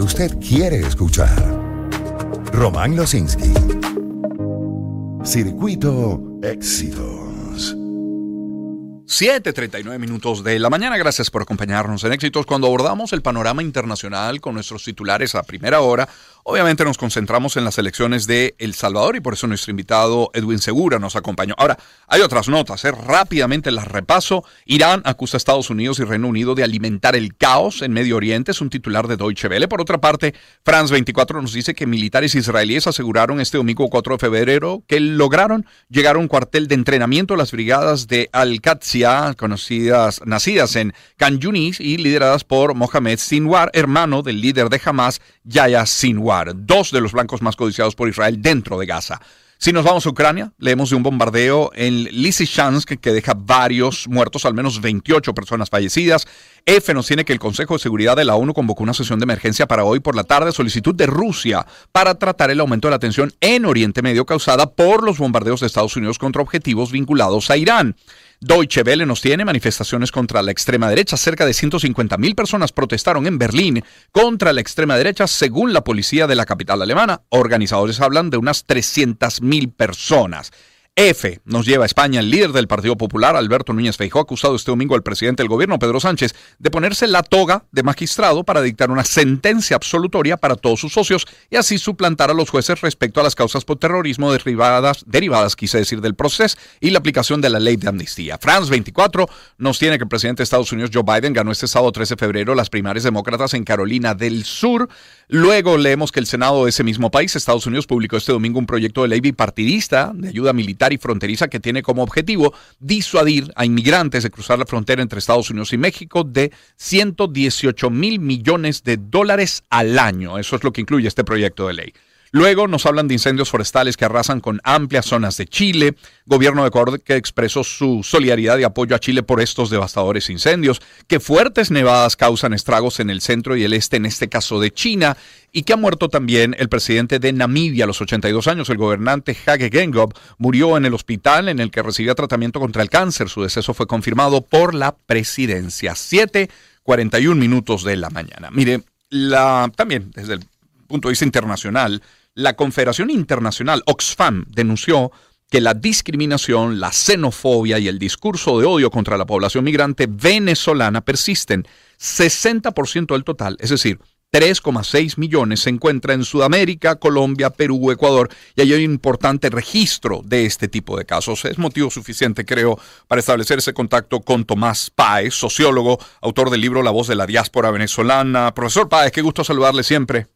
usted quiere escuchar. Román Losinski. Circuito Éxitos. 7.39 minutos de la mañana. Gracias por acompañarnos en Éxitos. Cuando abordamos el panorama internacional con nuestros titulares a primera hora, obviamente nos concentramos en las elecciones de El Salvador y por eso nuestro invitado Edwin Segura nos acompañó. Ahora, hay otras notas, ¿eh? rápidamente las repaso. Irán acusa a Estados Unidos y Reino Unido de alimentar el caos en Medio Oriente, es un titular de Deutsche Welle. Por otra parte, France 24 nos dice que militares israelíes aseguraron este domingo 4 de febrero que lograron llegar a un cuartel de entrenamiento de las brigadas de Al-Qaeda conocidas, nacidas en Khan Yunis y lideradas por Mohamed Sinwar, hermano del líder de Hamas, Yahya Sinwar, dos de los blancos más codiciados por Israel dentro de Gaza. Si nos vamos a Ucrania, leemos de un bombardeo en Lysychansk que deja varios muertos, al menos 28 personas fallecidas. F nos tiene que el Consejo de Seguridad de la ONU convocó una sesión de emergencia para hoy por la tarde, solicitud de Rusia para tratar el aumento de la tensión en Oriente Medio causada por los bombardeos de Estados Unidos contra objetivos vinculados a Irán. Deutsche Welle nos tiene manifestaciones contra la extrema derecha. Cerca de 150 mil personas protestaron en Berlín contra la extrema derecha, según la policía de la capital alemana. Organizadores hablan de unas 300 mil personas. F nos lleva a España. El líder del Partido Popular, Alberto Núñez Feijóo, ha acusado este domingo al presidente del gobierno, Pedro Sánchez, de ponerse la toga de magistrado para dictar una sentencia absolutoria para todos sus socios y así suplantar a los jueces respecto a las causas por terrorismo derivadas, derivadas quise decir, del proceso y la aplicación de la ley de amnistía. France 24 nos tiene que el presidente de Estados Unidos, Joe Biden, ganó este sábado 13 de febrero las primarias demócratas en Carolina del Sur. Luego leemos que el Senado de ese mismo país, Estados Unidos, publicó este domingo un proyecto de ley bipartidista de ayuda militar y fronteriza que tiene como objetivo disuadir a inmigrantes de cruzar la frontera entre Estados Unidos y México de 118 mil millones de dólares al año. Eso es lo que incluye este proyecto de ley. Luego nos hablan de incendios forestales que arrasan con amplias zonas de Chile, gobierno de Ecuador que expresó su solidaridad y apoyo a Chile por estos devastadores incendios, que fuertes nevadas causan estragos en el centro y el este, en este caso de China, y que ha muerto también el presidente de Namibia a los 82 años, el gobernante Hage Geingob, murió en el hospital en el que recibía tratamiento contra el cáncer. Su deceso fue confirmado por la presidencia. 7:41 minutos de la mañana. Mire, la, también desde el punto de vista internacional, la Confederación Internacional Oxfam denunció que la discriminación, la xenofobia y el discurso de odio contra la población migrante venezolana persisten. 60% del total, es decir, 3,6 millones se encuentra en Sudamérica, Colombia, Perú, Ecuador, y hay un importante registro de este tipo de casos. Es motivo suficiente, creo, para establecer ese contacto con Tomás Páez, sociólogo, autor del libro La voz de la diáspora venezolana. Profesor Páez, qué gusto saludarle siempre.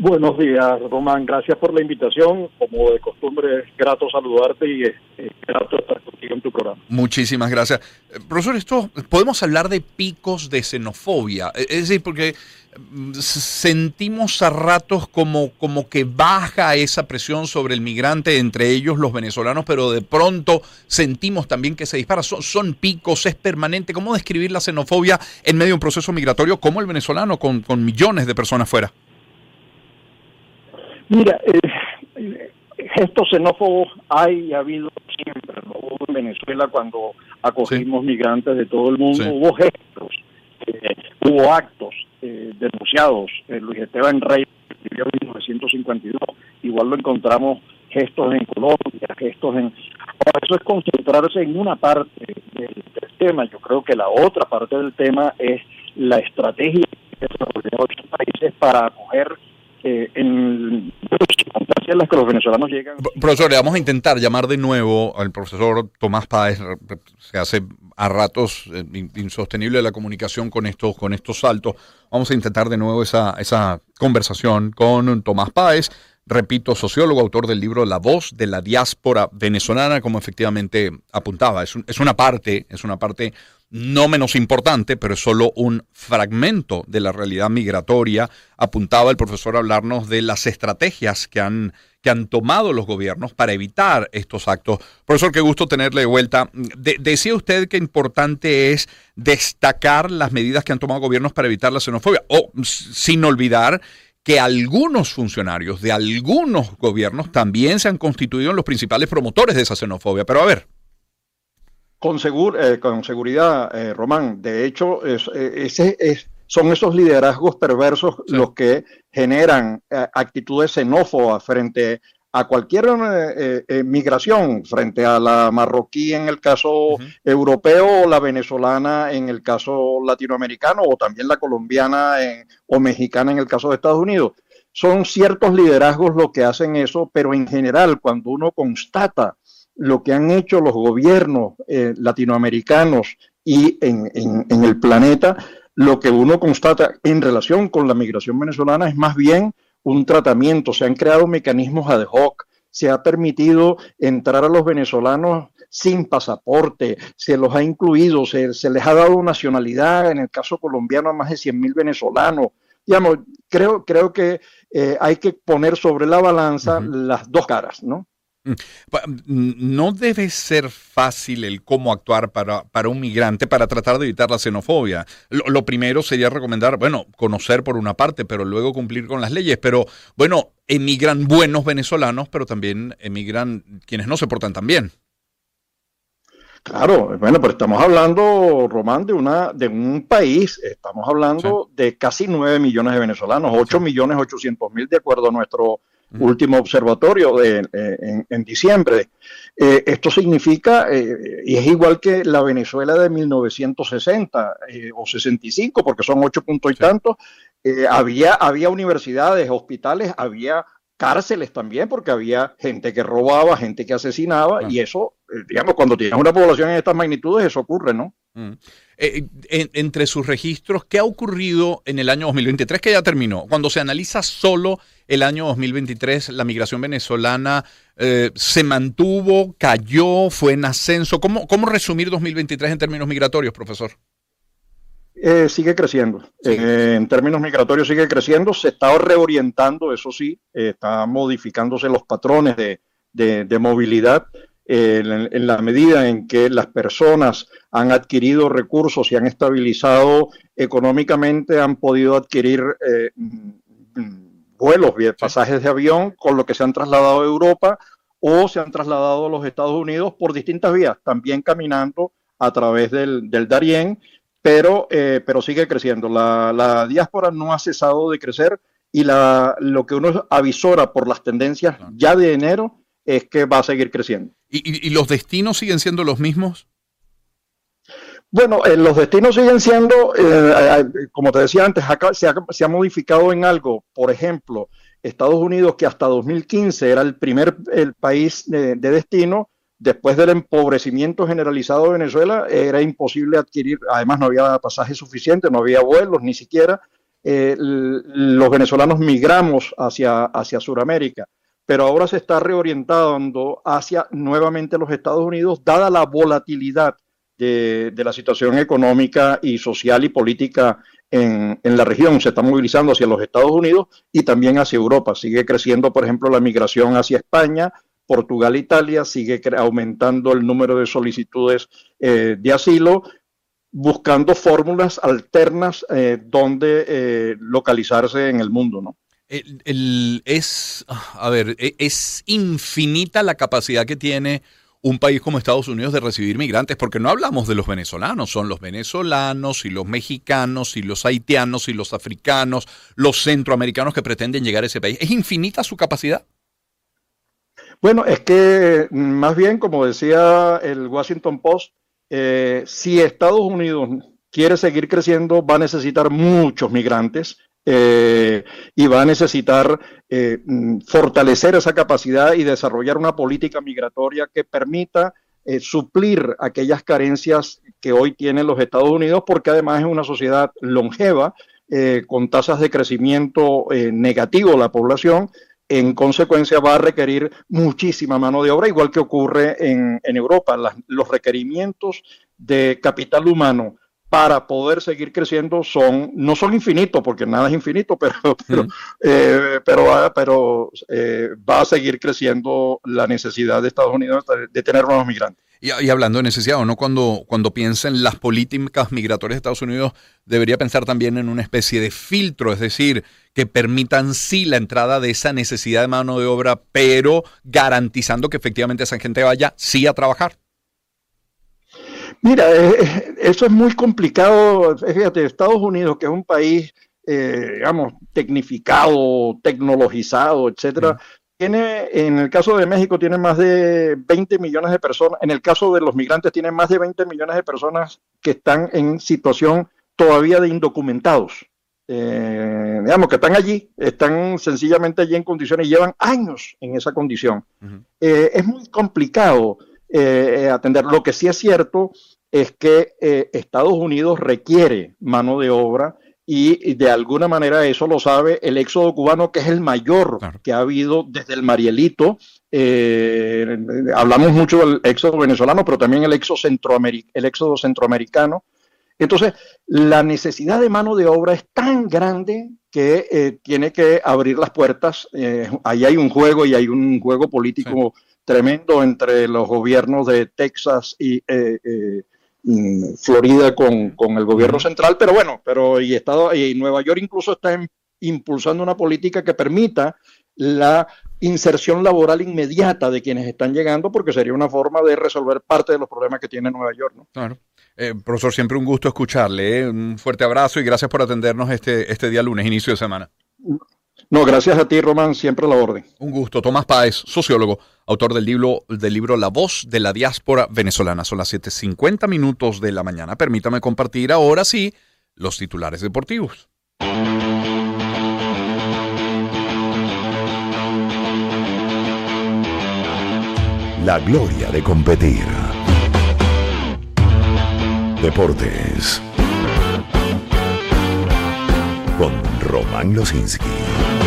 Buenos días, Román. Gracias por la invitación. Como de costumbre, es grato saludarte y es, grato estar contigo en tu programa. Muchísimas gracias. Profesor, esto podemos hablar de picos de xenofobia. Es decir, porque mm, sentimos a ratos como, como que baja esa presión sobre el migrante, entre ellos los venezolanos, pero de pronto sentimos también que se dispara. Son, son picos, es permanente. ¿Cómo describir la xenofobia en medio de un proceso migratorio como el venezolano, con, con millones de personas fuera? Mira, eh, gestos xenófobos hay y ha habido siempre. Hubo en Venezuela cuando acogimos migrantes de todo el mundo, hubo gestos, eh, hubo actos eh, denunciados. Eh, Luis Esteban Rey vivió en 1952, igual lo encontramos gestos en Colombia, gestos en... eso es concentrarse en una parte del, del, tema. Yo creo que la otra parte del tema es la estrategia de los países para acoger eh, en las que los venezolanos llegan. Profesor, le vamos a intentar llamar de nuevo al profesor Tomás Páez. Se hace a ratos eh, insostenible la comunicación con estos, con estos saltos. Vamos a intentar de nuevo esa, esa conversación con Tomás Páez repito, sociólogo, autor del libro La voz de la diáspora venezolana, como efectivamente apuntaba. Es, una parte, es una parte no menos importante, pero es solo un fragmento de la realidad migratoria. Apuntaba el profesor a hablarnos de las estrategias que han, que han tomado los gobiernos para evitar estos actos. Profesor, qué gusto tenerle de vuelta. decía usted que importante es destacar las medidas que han tomado gobiernos para evitar la xenofobia, o sin olvidar que algunos funcionarios de algunos gobiernos también se han constituido en los principales promotores de esa xenofobia. Pero a ver. Con, segur, eh, con seguridad, eh, Román. De hecho, es, eh, ese es, son esos liderazgos perversos los que generan eh, actitudes xenófobas frente a cualquier eh, eh, migración, frente a la marroquí en el caso europeo o la venezolana en el caso latinoamericano o también la colombiana o mexicana en el caso de Estados Unidos. Son ciertos liderazgos los que hacen eso, pero en general cuando uno constata lo que han hecho los gobiernos latinoamericanos y en, en el planeta, lo que uno constata en relación con la migración venezolana es más bien un tratamiento, se han creado mecanismos ad hoc, se ha permitido entrar a los venezolanos sin pasaporte, se los ha incluido, se, les ha dado nacionalidad, en el caso colombiano a más de 100 mil venezolanos. Digamos, creo, creo que eh, hay que poner sobre la balanza las dos caras, ¿no? Mm. Mm, no debe ser fácil el cómo actuar para, para un migrante para tratar de evitar la xenofobia. Lo, primero sería recomendar, bueno, conocer por una parte, pero luego cumplir con las leyes. Pero bueno, emigran buenos venezolanos, pero también emigran quienes no se portan tan bien. Claro, bueno, pero estamos hablando, Román, de, una, de un país, estamos hablando de casi 9 millones de venezolanos, 8 millones 800 mil de acuerdo a nuestro último observatorio de, eh, en, diciembre. Eh, esto significa, eh, y es igual que la Venezuela de 1960 o 65, porque son ocho puntos y tantos, había, había universidades, hospitales, había cárceles también, porque había gente que robaba, gente que asesinaba, y eso, digamos, cuando tienes una población en estas magnitudes, eso ocurre, ¿no? Mm. Entre sus registros, ¿qué ha ocurrido en el año 2023 que ya terminó? Cuando se analiza solo el año 2023 la migración venezolana eh, se mantuvo, cayó, fue en ascenso. ¿Cómo, cómo resumir 2023 en términos migratorios, profesor? Eh, sigue creciendo. Eh, en términos migratorios sigue creciendo. Se está reorientando, eso sí, está modificándose los patrones de, movilidad. En, la medida en que las personas han adquirido recursos y han estabilizado económicamente, han podido adquirir vuelos, pasajes de avión con lo que se han trasladado a Europa o se han trasladado a los Estados Unidos por distintas vías, también caminando a través del, del Darién, pero, eh, pero sigue creciendo. La, diáspora no ha cesado de crecer y la, lo que uno avisora por las tendencias ya de enero es que va a seguir creciendo. y los destinos siguen siendo los mismos? Bueno, eh, los destinos siguen siendo, eh, eh, como te decía antes, acá se, ha, modificado en algo. Por ejemplo, Estados Unidos, que hasta 2015 era el primer el país de, destino, después del empobrecimiento generalizado de Venezuela, era imposible adquirir, además no había pasajes suficientes, no había vuelos ni siquiera. los venezolanos migramos hacia, hacia Sudamérica, pero ahora se está reorientando hacia nuevamente los Estados Unidos, dada la volatilidad de, la situación económica y social y política en, la región. Se está movilizando hacia los Estados Unidos y también hacia Europa. Sigue creciendo, por ejemplo, la migración hacia España, Portugal, Italia, sigue aumentando el número de solicitudes eh, de asilo, buscando fórmulas alternas eh, donde eh, localizarse en el mundo, ¿no? Es, a ver, e, es infinita la capacidad que tiene un país como Estados Unidos de recibir migrantes, porque no hablamos de los venezolanos, son los venezolanos y los mexicanos y los haitianos y los africanos, los centroamericanos que pretenden llegar a ese país. ¿Es infinita su capacidad? Bueno, es que más bien, como decía el Washington Post, eh, si Estados Unidos quiere seguir creciendo, va a necesitar muchos migrantes eh, y va a necesitar eh, mm, fortalecer esa capacidad y desarrollar una política migratoria que permita eh, suplir aquellas carencias que hoy tienen los Estados Unidos, porque además es una sociedad longeva, con tasas de crecimiento negativo la población, en consecuencia va a requerir muchísima mano de obra, igual que ocurre en, Europa. los requerimientos de capital humano para poder seguir creciendo son no son infinitos porque nada es infinito pero pero eh, pero, eh, va a seguir creciendo la necesidad de Estados Unidos de tener nuevos migrantes y, hablando de necesidad, ¿no? Cuando, cuando piensa en las políticas migratorias de Estados Unidos, debería pensar también en una especie de filtro, es decir, que permitan sí la entrada de esa necesidad de mano de obra, pero garantizando que efectivamente esa gente vaya sí a trabajar. Mira, eh, eh, eso es muy complicado. Fíjate, Estados Unidos, que es un país, eh, digamos, tecnificado, tecnologizado, etcétera, tiene, en el caso de México, tiene más de 20 millones de personas. En el caso de los migrantes, tiene más de 20 millones de personas que están en situación todavía de indocumentados. digamos que están allí, están sencillamente allí en condiciones y llevan años en esa condición. es muy complicado eh, atender. Lo que sí es cierto es que eh, Estados Unidos requiere mano de obra y, de alguna manera eso lo sabe el éxodo cubano, que es el mayor que ha habido desde el Marielito. Eh, hablamos mucho del éxodo venezolano, pero también el éxodo, el éxodo centroamericano. Entonces, la necesidad de mano de obra es tan grande que tiene que abrir las puertas. ahí hay un juego y hay un juego político tremendo entre los gobiernos de Texas y eh, eh, mm, Florida con, el gobierno central, pero bueno, pero y, Estado, y Nueva York incluso está impulsando una política que permita la inserción laboral inmediata de quienes están llegando, porque sería una forma de resolver parte de los problemas que tiene Nueva York. ¿no? Claro. Eh, profesor, siempre un gusto escucharle. Un fuerte abrazo y gracias por atendernos este, este día lunes, inicio de semana. No, gracias a ti, Román, siempre a la orden. Un gusto. Tomás Páez, sociólogo, autor del libro, del libro La voz de la diáspora venezolana. Son las 7.50 minutos de la mañana. Permítame compartir ahora sí los titulares deportivos. La gloria de competir. Deportes. Con Román Losinski.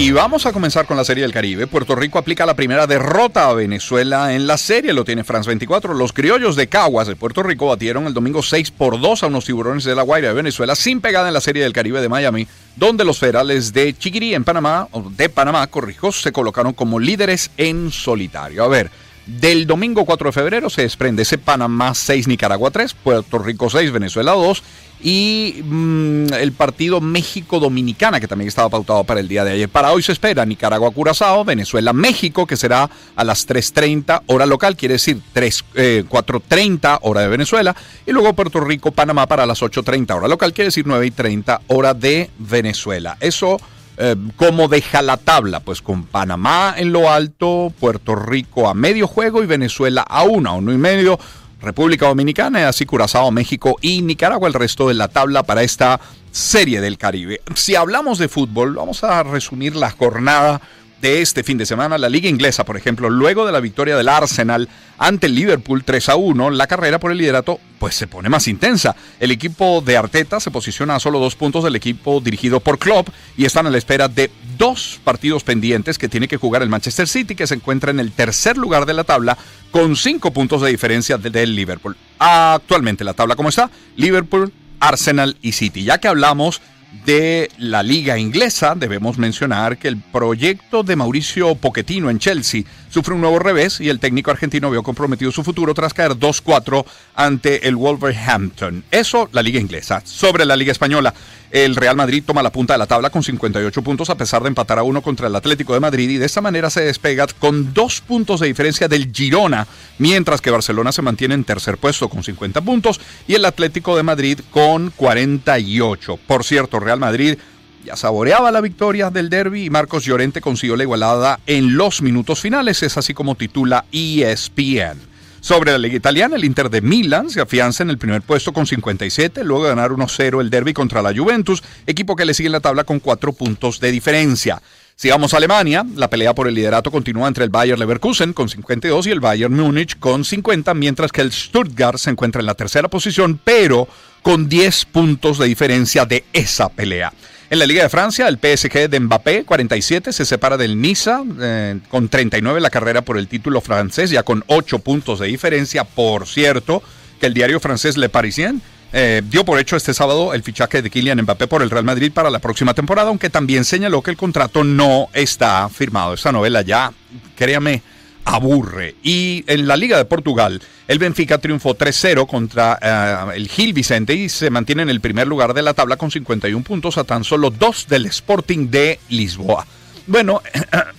Y vamos a comenzar con la Serie del Caribe. Puerto Rico aplica la primera derrota a Venezuela en la serie, lo tiene France 24. Los criollos de Caguas de Puerto Rico batieron el domingo 6 por 2 a unos tiburones de la Guaira de Venezuela sin pegada en la Serie del Caribe de Miami, donde los federales de Chiquirí en Panamá, o de Panamá, corrijo, se colocaron como líderes en solitario. A ver, del domingo 4 de febrero se desprende ese Panamá 6, Nicaragua 3, Puerto Rico 6, Venezuela 2 y mm, el partido México-Dominicana, que también estaba pautado para el día de ayer. Para hoy se espera Nicaragua-Curazao, Venezuela-México, que será a las 3.30 hora local, quiere decir 3, 4.30 eh, hora de Venezuela, y luego Puerto Rico-Panamá para las 8.30 hora local, quiere decir 9.30 hora de Venezuela. Eso... Eh, ¿Cómo deja la tabla? Pues con Panamá en lo alto, Puerto Rico a medio juego y Venezuela a uno, a uno y medio. República Dominicana, así Curazao, México y Nicaragua, el resto de la tabla para esta serie del Caribe. Si hablamos de fútbol, vamos a resumir la jornada de este fin de semana, la liga inglesa, por ejemplo, luego de la victoria del Arsenal ante el Liverpool 3 a 1, la carrera por el liderato pues se pone más intensa. El equipo de Arteta se posiciona a solo dos puntos del equipo dirigido por Klopp y están a la espera de dos partidos pendientes que tiene que jugar el Manchester City, que se encuentra en el tercer lugar de la tabla con cinco puntos de diferencia del Liverpool. Actualmente la tabla como está, Liverpool, Arsenal y City. Ya que hablamos de la liga inglesa, debemos mencionar que el proyecto de Mauricio Pochettino en Chelsea sufre un nuevo revés y el técnico argentino vio comprometido su futuro tras caer 2-4 ante el Wolverhampton. Eso la liga inglesa. Sobre la liga española, el Real Madrid toma la punta de la tabla con 58 puntos a pesar de empatar a uno contra el Atlético de Madrid y de esta manera se despega con dos puntos de diferencia del Girona, mientras que Barcelona se mantiene en tercer puesto con 50 puntos y el Atlético de Madrid con 48. Por cierto, Real Madrid ya saboreaba la victoria del derby y Marcos Llorente consiguió la igualada en los minutos finales, es así como titula ESPN. Sobre la liga italiana, el Inter de Milán se afianza en el primer puesto con 57, luego de ganar 1-0 el derby contra la Juventus, equipo que le sigue en la tabla con 4 puntos de diferencia. Si vamos a Alemania, la pelea por el liderato continúa entre el Bayern Leverkusen con 52 y el Bayern Múnich con 50, mientras que el Stuttgart se encuentra en la tercera posición, pero con 10 puntos de diferencia de esa pelea. En la Liga de Francia, el PSG de Mbappé, 47, se separa del Niza eh, con 39 la carrera por el título francés, ya con 8 puntos de diferencia. Por cierto, que el diario francés Le Parisien eh, dio por hecho este sábado el fichaje de Kylian Mbappé por el Real Madrid para la próxima temporada, aunque también señaló que el contrato no está firmado. Esta novela ya, créame, aburre. Y en la Liga de Portugal, el Benfica triunfó 3-0 contra eh, el Gil Vicente y se mantiene en el primer lugar de la tabla con 51 puntos a tan solo dos del Sporting de Lisboa. Bueno,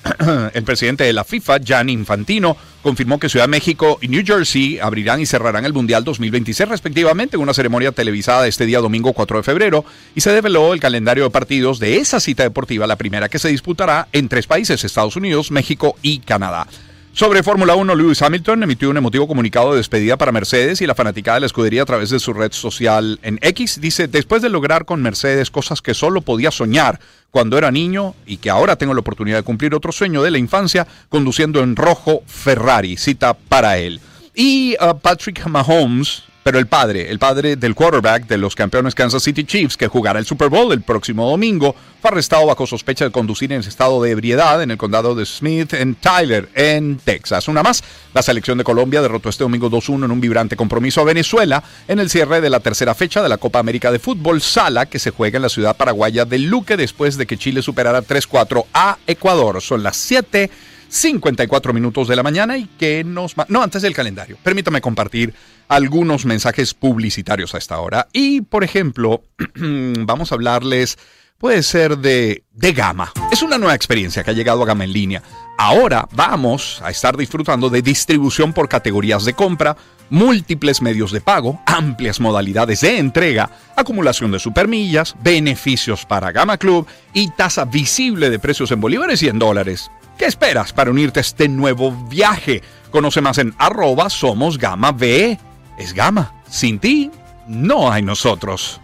el presidente de la FIFA, Gianni Infantino, confirmó que Ciudad de México y New Jersey abrirán y cerrarán el Mundial 2026 respectivamente en una ceremonia televisada este día domingo 4 de febrero y se develó el calendario de partidos de esa cita deportiva, la primera que se disputará en tres países, Estados Unidos, México y Canadá. Sobre Fórmula 1, Lewis Hamilton emitió un emotivo comunicado de despedida para Mercedes y la fanaticada de la escudería a través de su red social en X dice, después de lograr con Mercedes cosas que solo podía soñar cuando era niño y que ahora tengo la oportunidad de cumplir otro sueño de la infancia conduciendo en rojo Ferrari, cita para él. Y uh, Patrick Mahomes pero el padre, el padre del quarterback de los campeones Kansas City Chiefs, que jugará el Super Bowl el próximo domingo, fue arrestado bajo sospecha de conducir en estado de ebriedad en el condado de Smith en Tyler, en Texas. Una más, la selección de Colombia derrotó este domingo 2-1 en un vibrante compromiso a Venezuela en el cierre de la tercera fecha de la Copa América de Fútbol Sala, que se juega en la ciudad paraguaya de Luque después de que Chile superara 3-4 a Ecuador. Son las 7 54 minutos de la mañana y que nos... No, antes del calendario. Permítame compartir algunos mensajes publicitarios a esta hora. Y, por ejemplo, vamos a hablarles, puede ser de, de Gama. Es una nueva experiencia que ha llegado a Gama en línea. Ahora vamos a estar disfrutando de distribución por categorías de compra, múltiples medios de pago, amplias modalidades de entrega, acumulación de supermillas, beneficios para Gama Club y tasa visible de precios en bolívares y en dólares. ¿Qué esperas para unirte a este nuevo viaje? Conoce más en arroba somos Gama B. Es Gama. Sin ti, no hay nosotros.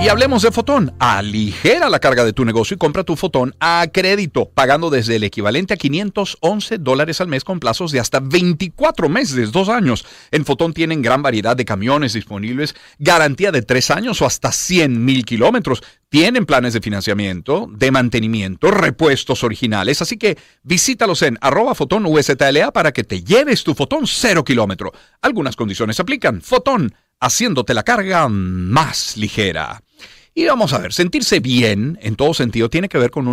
Y hablemos de Fotón. Aligera la carga de tu negocio y compra tu Fotón a crédito, pagando desde el equivalente a 511 dólares al mes con plazos de hasta 24 meses, dos años. En Fotón tienen gran variedad de camiones disponibles, garantía de tres años o hasta 100 mil kilómetros. Tienen planes de financiamiento, de mantenimiento, repuestos originales, así que visítalos en arroba fotón USTLA para que te lleves tu Fotón cero kilómetro. Algunas condiciones aplican. Fotón, haciéndote la carga más ligera. Y vamos a ver, sentirse bien en todo sentido tiene que ver con un